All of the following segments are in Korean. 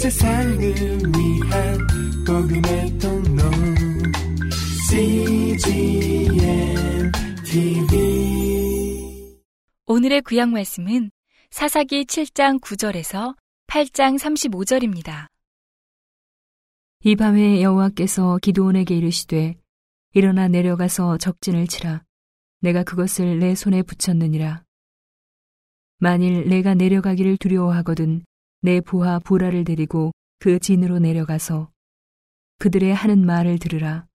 세상을 위한 복음의 통로. CGM TV 오늘의 구약 말씀은 사사기 7장 9절에서 8장 35절입니다. 이 밤에 여호와께서 기도원에게 이르시되 일어나 내려가서 적진을 치라. 내가 그것을 내 손에 붙였느니라. 만일 내가 내려가기를 두려워하거든 내 부하 보라를 데리고 그 진으로 내려가서 그들의 하는 말을 들으라.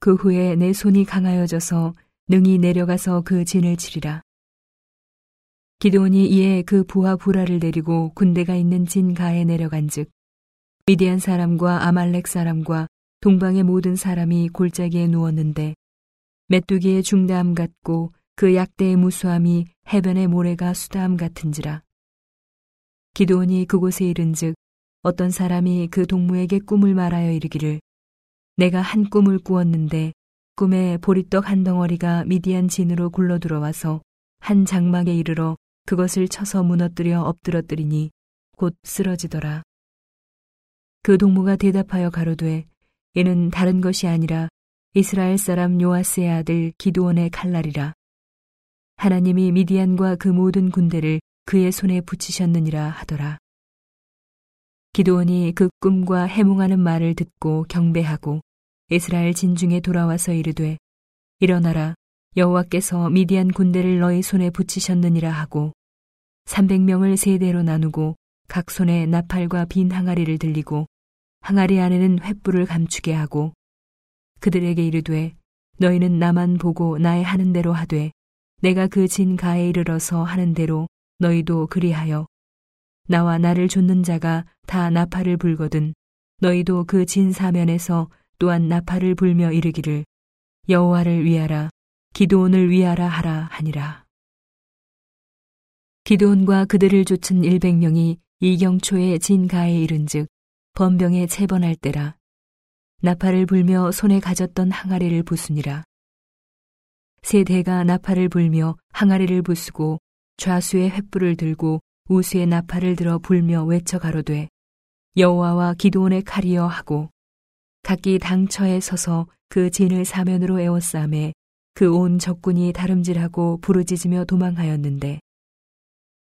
그 후에 내 손이 강하여져서 능히 내려가서 그 진을 치리라. 기도원이 이에 그 부하 보라를 데리고 군대가 있는 진 가에 내려간즉 미디안 사람과 아말렉 사람과 동방의 모든 사람이 골짜기에 누웠는데 메뚜기의 중다함 같고 그 약대의 무수함이 해변의 모래가 수다함 같은지라. 기도원이 그곳에 이른즉 어떤 사람이 그 동무에게 꿈을 말하여 이르기를 내가 한 꿈을 꾸었는데 꿈에 보리떡 한 덩어리가 미디안 진으로 굴러 들어와서 한 장막에 이르러 그것을 쳐서 무너뜨려 엎드러뜨리니 곧 쓰러지더라. 그 동무가 대답하여 가로되 이는 다른 것이 아니라 이스라엘 사람 요아스의 아들 기도원의 칼날이라. 하나님이 미디안과 그 모든 군대를 그의 손에 붙이셨느니라 하더라. 기도원이 그 꿈과 해몽하는 말을 듣고 경배하고 이스라엘 진중에 돌아와서 이르되 일어나라 여호와께서 미디안 군대를 너희 손에 붙이셨느니라 하고 300명을 세대로 나누고 각 손에 나팔과 빈 항아리를 들리고 항아리 안에는 횃불을 감추게 하고 그들에게 이르되 너희는 나만 보고 나의 하는 대로 하되 내가 그 진 가에 이르러서 하는 대로 너희도 그리하여. 나와 나를 좇는 자가 다 나팔을 불거든. 너희도 그 진 사면에서 또한 나팔을 불며 이르기를. 여호와를 위하라. 기도원을 위하라 하라 하니라. 기도원과 그들을 쫓은 일백 명이 이경초의 진가에 이른즉 번병에 체번할 때라. 나팔을 불며 손에 가졌던 항아리를 부수니라. 세 대가 나팔을 불며 항아리를 부수고 좌수의 횃불을 들고 우수의 나팔을 들어 불며 외쳐 가로되 여호와와 기도원의 칼이여 하고 각기 당처에 서서 그 진을 사면으로 에워싸매 그 온 적군이 다름질하고 부르짖으며 도망하였는데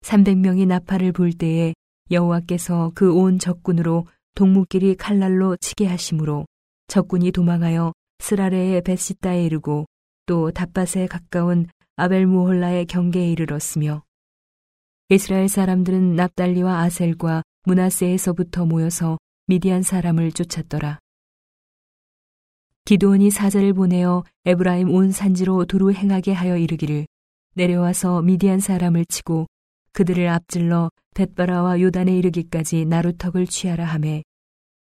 300명이 나팔을 불 때에 여호와께서 그 온 적군으로 동무끼리 칼날로 치게 하심으로 적군이 도망하여 스라레의 베시다에 이르고 또 답밭에 가까운 아벨무홀라의 경계에 이르렀으며 이스라엘 사람들은 납달리와 아셀과 문하세에서부터 모여서 미디안 사람을 쫓았더라. 기드온이 사자를 보내어 에브라임 온 산지로 두루 행하게 하여 이르기를 내려와서 미디안 사람을 치고 그들을 앞질러 벳바라와 요단에 이르기까지 나루턱을 취하라 하매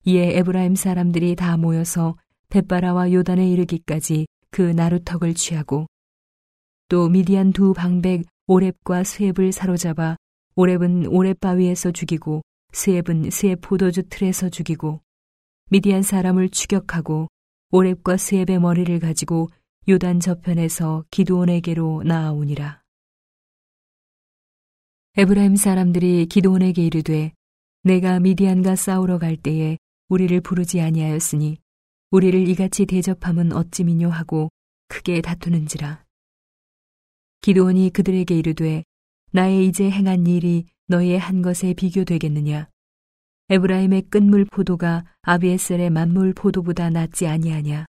이에 에브라임 사람들이 다 모여서 벳바라와 요단에 이르기까지 그 나루턱을 취하고 또 미디안 두 방백 오랩과 스앱을 사로잡아 오랩은 오랩 바위에서 죽이고 스앱은 스앱 포도주 틀에서 죽이고 미디안 사람을 추격하고 오랩과 스앱의 머리를 가지고 요단 저편에서 기도원에게로 나아오니라. 에브라임 사람들이 기도원에게 이르되 내가 미디안과 싸우러 갈 때에 우리를 부르지 아니하였으니 우리를 이같이 대접함은 어찌미뇨 하고 크게 다투는지라. 기도원이 그들에게 이르되 나의 이제 행한 일이 너희의 한 것에 비교되겠느냐. 에브라임의 끝물 포도가 아비에셀의 만물 포도보다 낫지 아니하냐.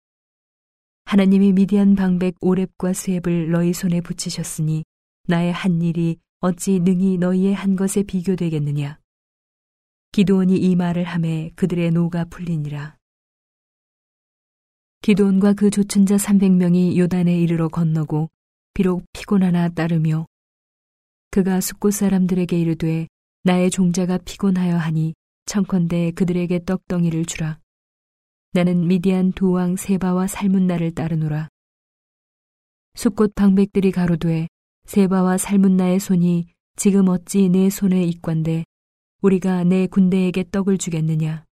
하나님이 미디안 방백 오랩과 스앱을 너희 손에 붙이셨으니 나의 한 일이 어찌 능히 너희의 한 것에 비교되겠느냐. 기도원이 이 말을 함에 그들의 노가 풀리니라. 기도원과 그 조춘 자 300명이 요단에 이르러 건너고 비록 피곤하나 따르며 그가 숫곳 사람들에게 이르되 나의 종자가 피곤하여 하니 청컨대 그들에게 떡덩이를 주라. 나는 미디안 도왕 세바와 삶은 나를 따르노라. 숫곳 방백들이 가로되 세바와 삶은 나의 손이 지금 어찌 내 손에 있관데 우리가 내 군대에게 떡을 주겠느냐.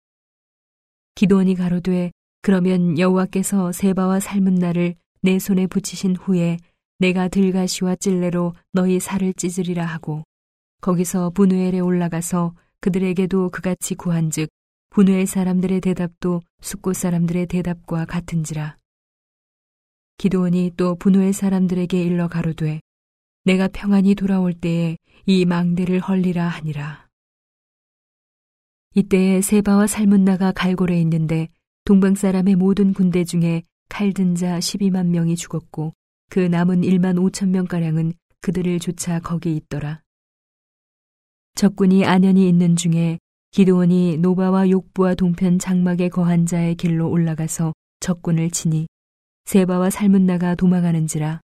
기도원이 가로되 그러면 여호와께서 세바와 삶은 나를 내 손에 붙이신 후에 내가 들가시와 찔레로 너희 살을 찢으리라 하고 거기서 분우엘에 올라가서 그들에게도 그같이 구한즉 분회의 사람들의 대답도 숫곳 사람들의 대답과 같은지라. 기도원이 또 분노의 사람들에게 일러 가로되 내가 평안히 돌아올 때에 이 망대를 헐리라 하니라. 이때에 세바와 살문나가 갈골에 있는데 동방 사람의 모든 군대 중에 칼든 자 12만 명이 죽었고 그 남은 1만 5천 명가량은 그들을 조차 거기 있더라. 적군이 안연히 있는 중에 기도원이 노바와 욕부와 동편 장막에 거한 자의 길로 올라가서 적군을 치니 세바와 살문나가 도망하는지라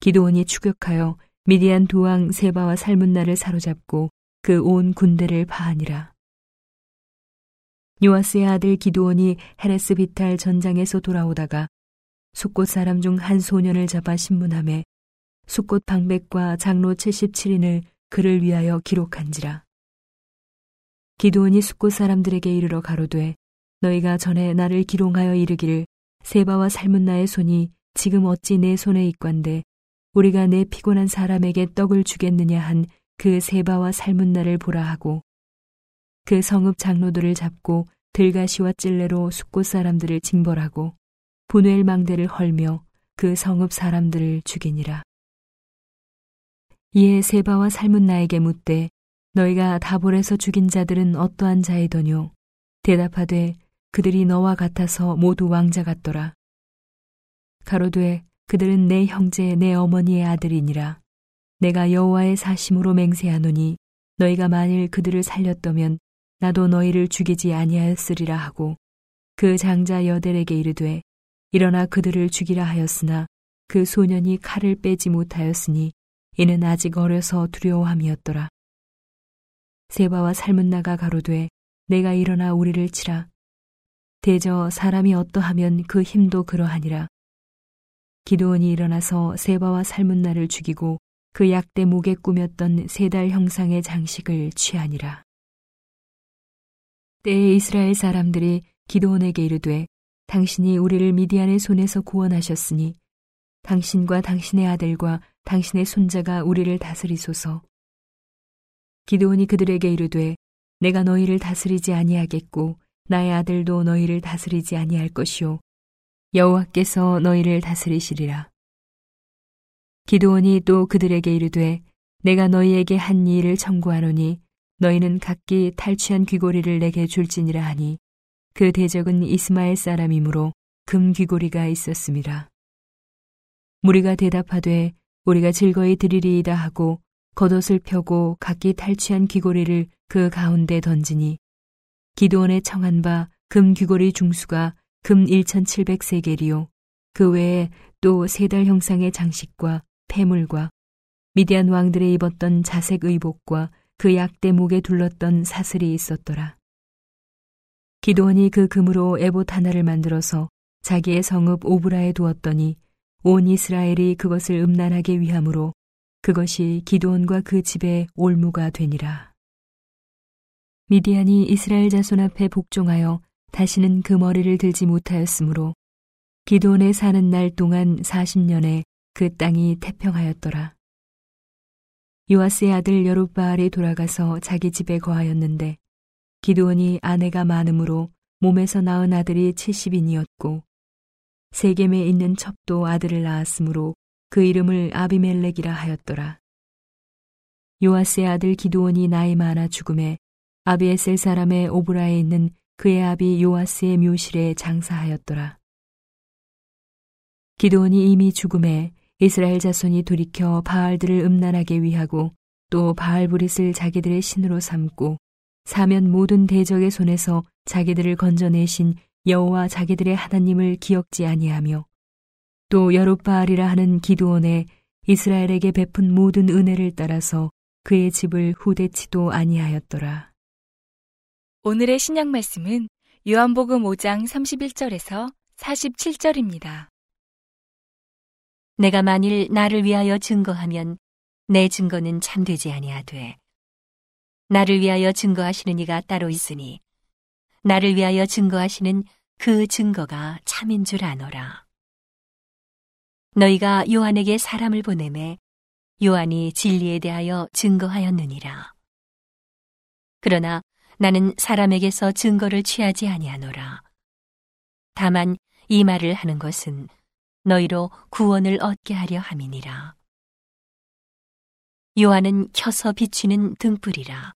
기도원이 추격하여 미디안 도왕 세바와 살문나를 사로잡고 그 온 군대를 파하니라. 요아스의 아들 기도원이 헤레스 비탈 전장에서 돌아오다가 숫꽃 사람 중 한 소년을 잡아 신문함에 숫꽃 방백과 장로 77인을 그를 위하여 기록한지라. 기도원이 숫꽃 사람들에게 이르러 가로되 너희가 전에 나를 기롱하여 이르기를 세바와 살문나의 손이 지금 어찌 내 손에 있관데 우리가 내 피곤한 사람에게 떡을 주겠느냐 한 그 세바와 살문나를 보라 하고 그 성읍 장로들을 잡고 들가시와 찔레로 숫꽃 사람들을 징벌하고 분웰 망대를 헐며 그 성읍 사람들을 죽이니라. 이에 세바와 살문나에게 묻되 너희가 다볼에서 죽인 자들은 어떠한 자이더뇨? 대답하되 그들이 너와 같아서 모두 왕자 같더라. 가로되 그들은 내 형제 내 어머니의 아들이니라. 내가 여호와의 사심으로 맹세하노니 너희가 만일 그들을 살렸더면 나도 너희를 죽이지 아니하였으리라 하고 그 장자 여델에게 이르되 일어나 그들을 죽이라 하였으나 그 소년이 칼을 빼지 못하였으니 이는 아직 어려서 두려워함이었더라. 세바와 살문나가 가로되 내가 일어나 우리를 치라 대저 사람이 어떠하면 그 힘도 그러하니라. 기도원이 일어나서 세바와 살문나를 죽이고 그 약대 목에 꾸몄던 세 달 형상의 장식을 취하니라. 때에 이스라엘 사람들이 기도원에게 이르되 당신이 우리를 미디안의 손에서 구원하셨으니 당신과 당신의 아들과 당신의 손자가 우리를 다스리소서. 기도원이 그들에게 이르되 내가 너희를 다스리지 아니하겠고 나의 아들도 너희를 다스리지 아니할 것이요 여호와께서 너희를 다스리시리라. 기도원이 또 그들에게 이르되 내가 너희에게 한 일을 청구하노니 너희는 각기 탈취한 귀고리를 내게 줄지니라 하니 그 대적은 이스마엘 사람이므로 금 귀고리가 있었습니다. 무리가 대답하되 우리가 즐거이 드리리이다 하고 겉옷을 펴고 각기 탈취한 귀고리를 그 가운데 던지니 기도원에 청한 바 금 귀고리 중수가 금 1700세겔이요. 그 외에 또 세 달 형상의 장식과 폐물과 미디안 왕들의 입었던 자색 의복과 그 약대 목에 둘렀던 사슬이 있었더라. 기도원이 그 금으로 에봇 하나를 만들어서 자기의 성읍 오브라에 두었더니 온 이스라엘이 그것을 음란하게 위함으로 그것이 기도원과 그 집의 올무가 되니라. 미디안이 이스라엘 자손 앞에 복종하여 다시는 그 머리를 들지 못하였으므로 기도원에 사는 날 동안 40년에 그 땅이 태평하였더라. 요아스의 아들 여룻바알이 돌아가서 자기 집에 거하였는데 기도원이 아내가 많으므로 몸에서 낳은 아들이 70인이었고 세겜에 있는 첩도 아들을 낳았으므로 그 이름을 아비멜렉이라 하였더라. 요아스의 아들 기도원이 나이 많아 죽음에 아비에셀 사람의 오브라에 있는 그의 아비 요아스의 묘실에 장사하였더라. 기도원이 이미 죽음에 이스라엘 자손이 돌이켜 바알들을 음란하게 위하고 또 바알브릿을 자기들의 신으로 삼고 사면 모든 대적의 손에서 자기들을 건져내신 여호와 자기들의 하나님을 기억지 아니하며 또 여룻바알이라 하는 기도원에 이스라엘에게 베푼 모든 은혜를 따라서 그의 집을 후대치도 아니하였더라. 오늘의 신약 말씀은 요한복음 5장 31절에서 47절입니다. 내가 만일 나를 위하여 증거하면 내 증거는 참되지 아니하되 나를 위하여 증거하시는 이가 따로 있으니 나를 위하여 증거하시는 그 증거가 참인 줄 아노라. 너희가 요한에게 사람을 보내매 요한이 진리에 대하여 증거하였느니라. 그러나 나는 사람에게서 증거를 취하지 아니하노라. 다만 이 말을 하는 것은 너희로 구원을 얻게 하려 함이니라. 요한은 켜서 비추는 등불이라.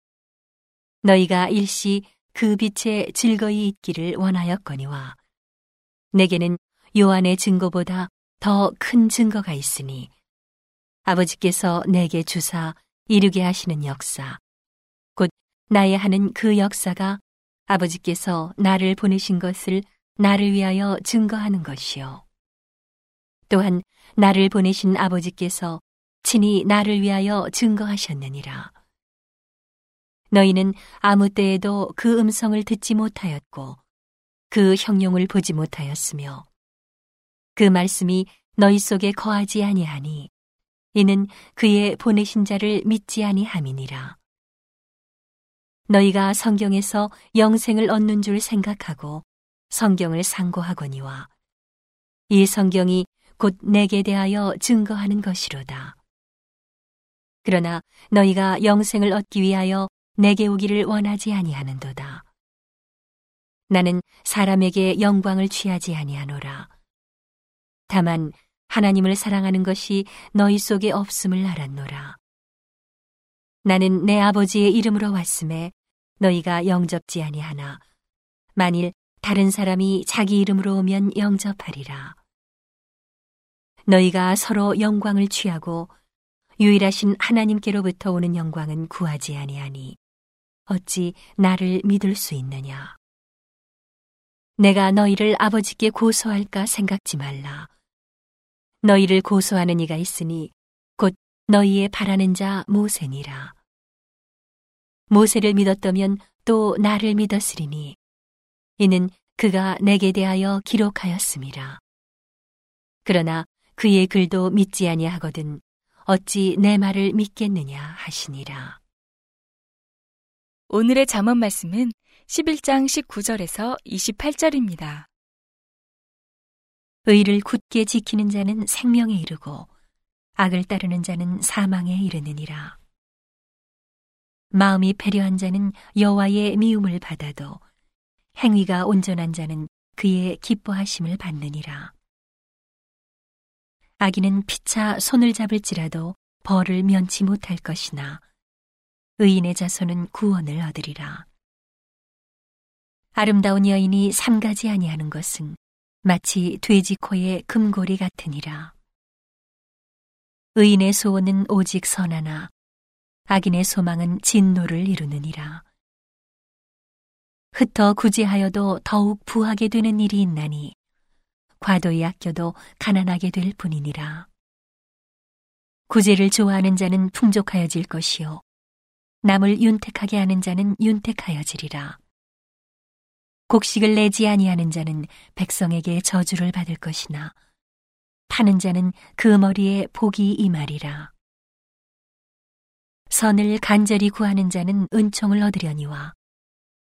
너희가 일시 그 빛에 즐거이 있기를 원하였거니와 내게는 요한의 증거보다 더 큰 증거가 있으니 아버지께서 내게 주사 이루게 하시는 역사 곧 나의 하는 그 역사가 아버지께서 나를 보내신 것을 나를 위하여 증거하는 것이요 또한 나를 보내신 아버지께서 친히 나를 위하여 증거하셨느니라. 너희는 아무 때에도 그 음성을 듣지 못하였고 그 형용을 보지 못하였으며 그 말씀이 너희 속에 거하지 아니하니 이는 그의 보내신 자를 믿지 아니함이니라. 너희가 성경에서 영생을 얻는 줄 생각하고 성경을 상고하거니와 이 성경이 곧 내게 대하여 증거하는 것이로다. 그러나 너희가 영생을 얻기 위하여 내게 오기를 원하지 아니하는도다. 나는 사람에게 영광을 취하지 아니하노라. 다만 하나님을 사랑하는 것이 너희 속에 없음을 알았노라. 나는 내 아버지의 이름으로 왔음에 너희가 영접지 아니하나 만일 다른 사람이 자기 이름으로 오면 영접하리라. 너희가 서로 영광을 취하고 유일하신 하나님께로부터 오는 영광은 구하지 아니하니 어찌 나를 믿을 수 있느냐? 내가 너희를 아버지께 고소할까 생각지 말라. 너희를 고소하는 이가 있으니 곧 너희의 바라는 자 모세니라. 모세를 믿었다면 또 나를 믿었으리니 이는 그가 내게 대하여 기록하였음이라. 그러나 그의 글도 믿지 아니하거든 어찌 내 말을 믿겠느냐 하시니라. 오늘의 잠언 말씀은 11장 19절에서 28절입니다. 의를 굳게 지키는 자는 생명에 이르고 악을 따르는 자는 사망에 이르느니라. 마음이 배려한 자는 여호와의 미움을 받아도 행위가 온전한 자는 그의 기뻐하심을 받느니라. 아기는 피차 손을 잡을지라도 벌을 면치 못할 것이나 의인의 자손은 구원을 얻으리라. 아름다운 여인이 삼가지 아니하는 것은 마치 돼지 코의 금고리 같으니라. 의인의 소원은 오직 선하나 악인의 소망은 진노를 이루느니라. 흩어 구제하여도 더욱 부하게 되는 일이 있나니 과도히 아껴도 가난하게 될 뿐이니라. 구제를 좋아하는 자는 풍족하여질 것이요. 남을 윤택하게 하는 자는 윤택하여지리라. 곡식을 내지 아니하는 자는 백성에게 저주를 받을 것이나 파는 자는 그 머리에 복이 임하리라. 선을 간절히 구하는 자는 은총을 얻으려니와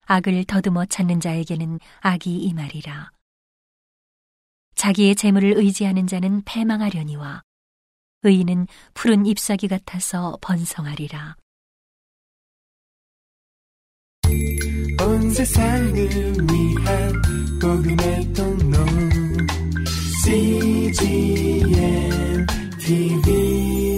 악을 더듬어 찾는 자에게는 악이 임하리라. 자기의 재물을 의지하는 자는 패망하려니와 의인은 푸른 잎사귀 같아서 번성하리라. 온 세상을 위한 복음의 통로 CGM TV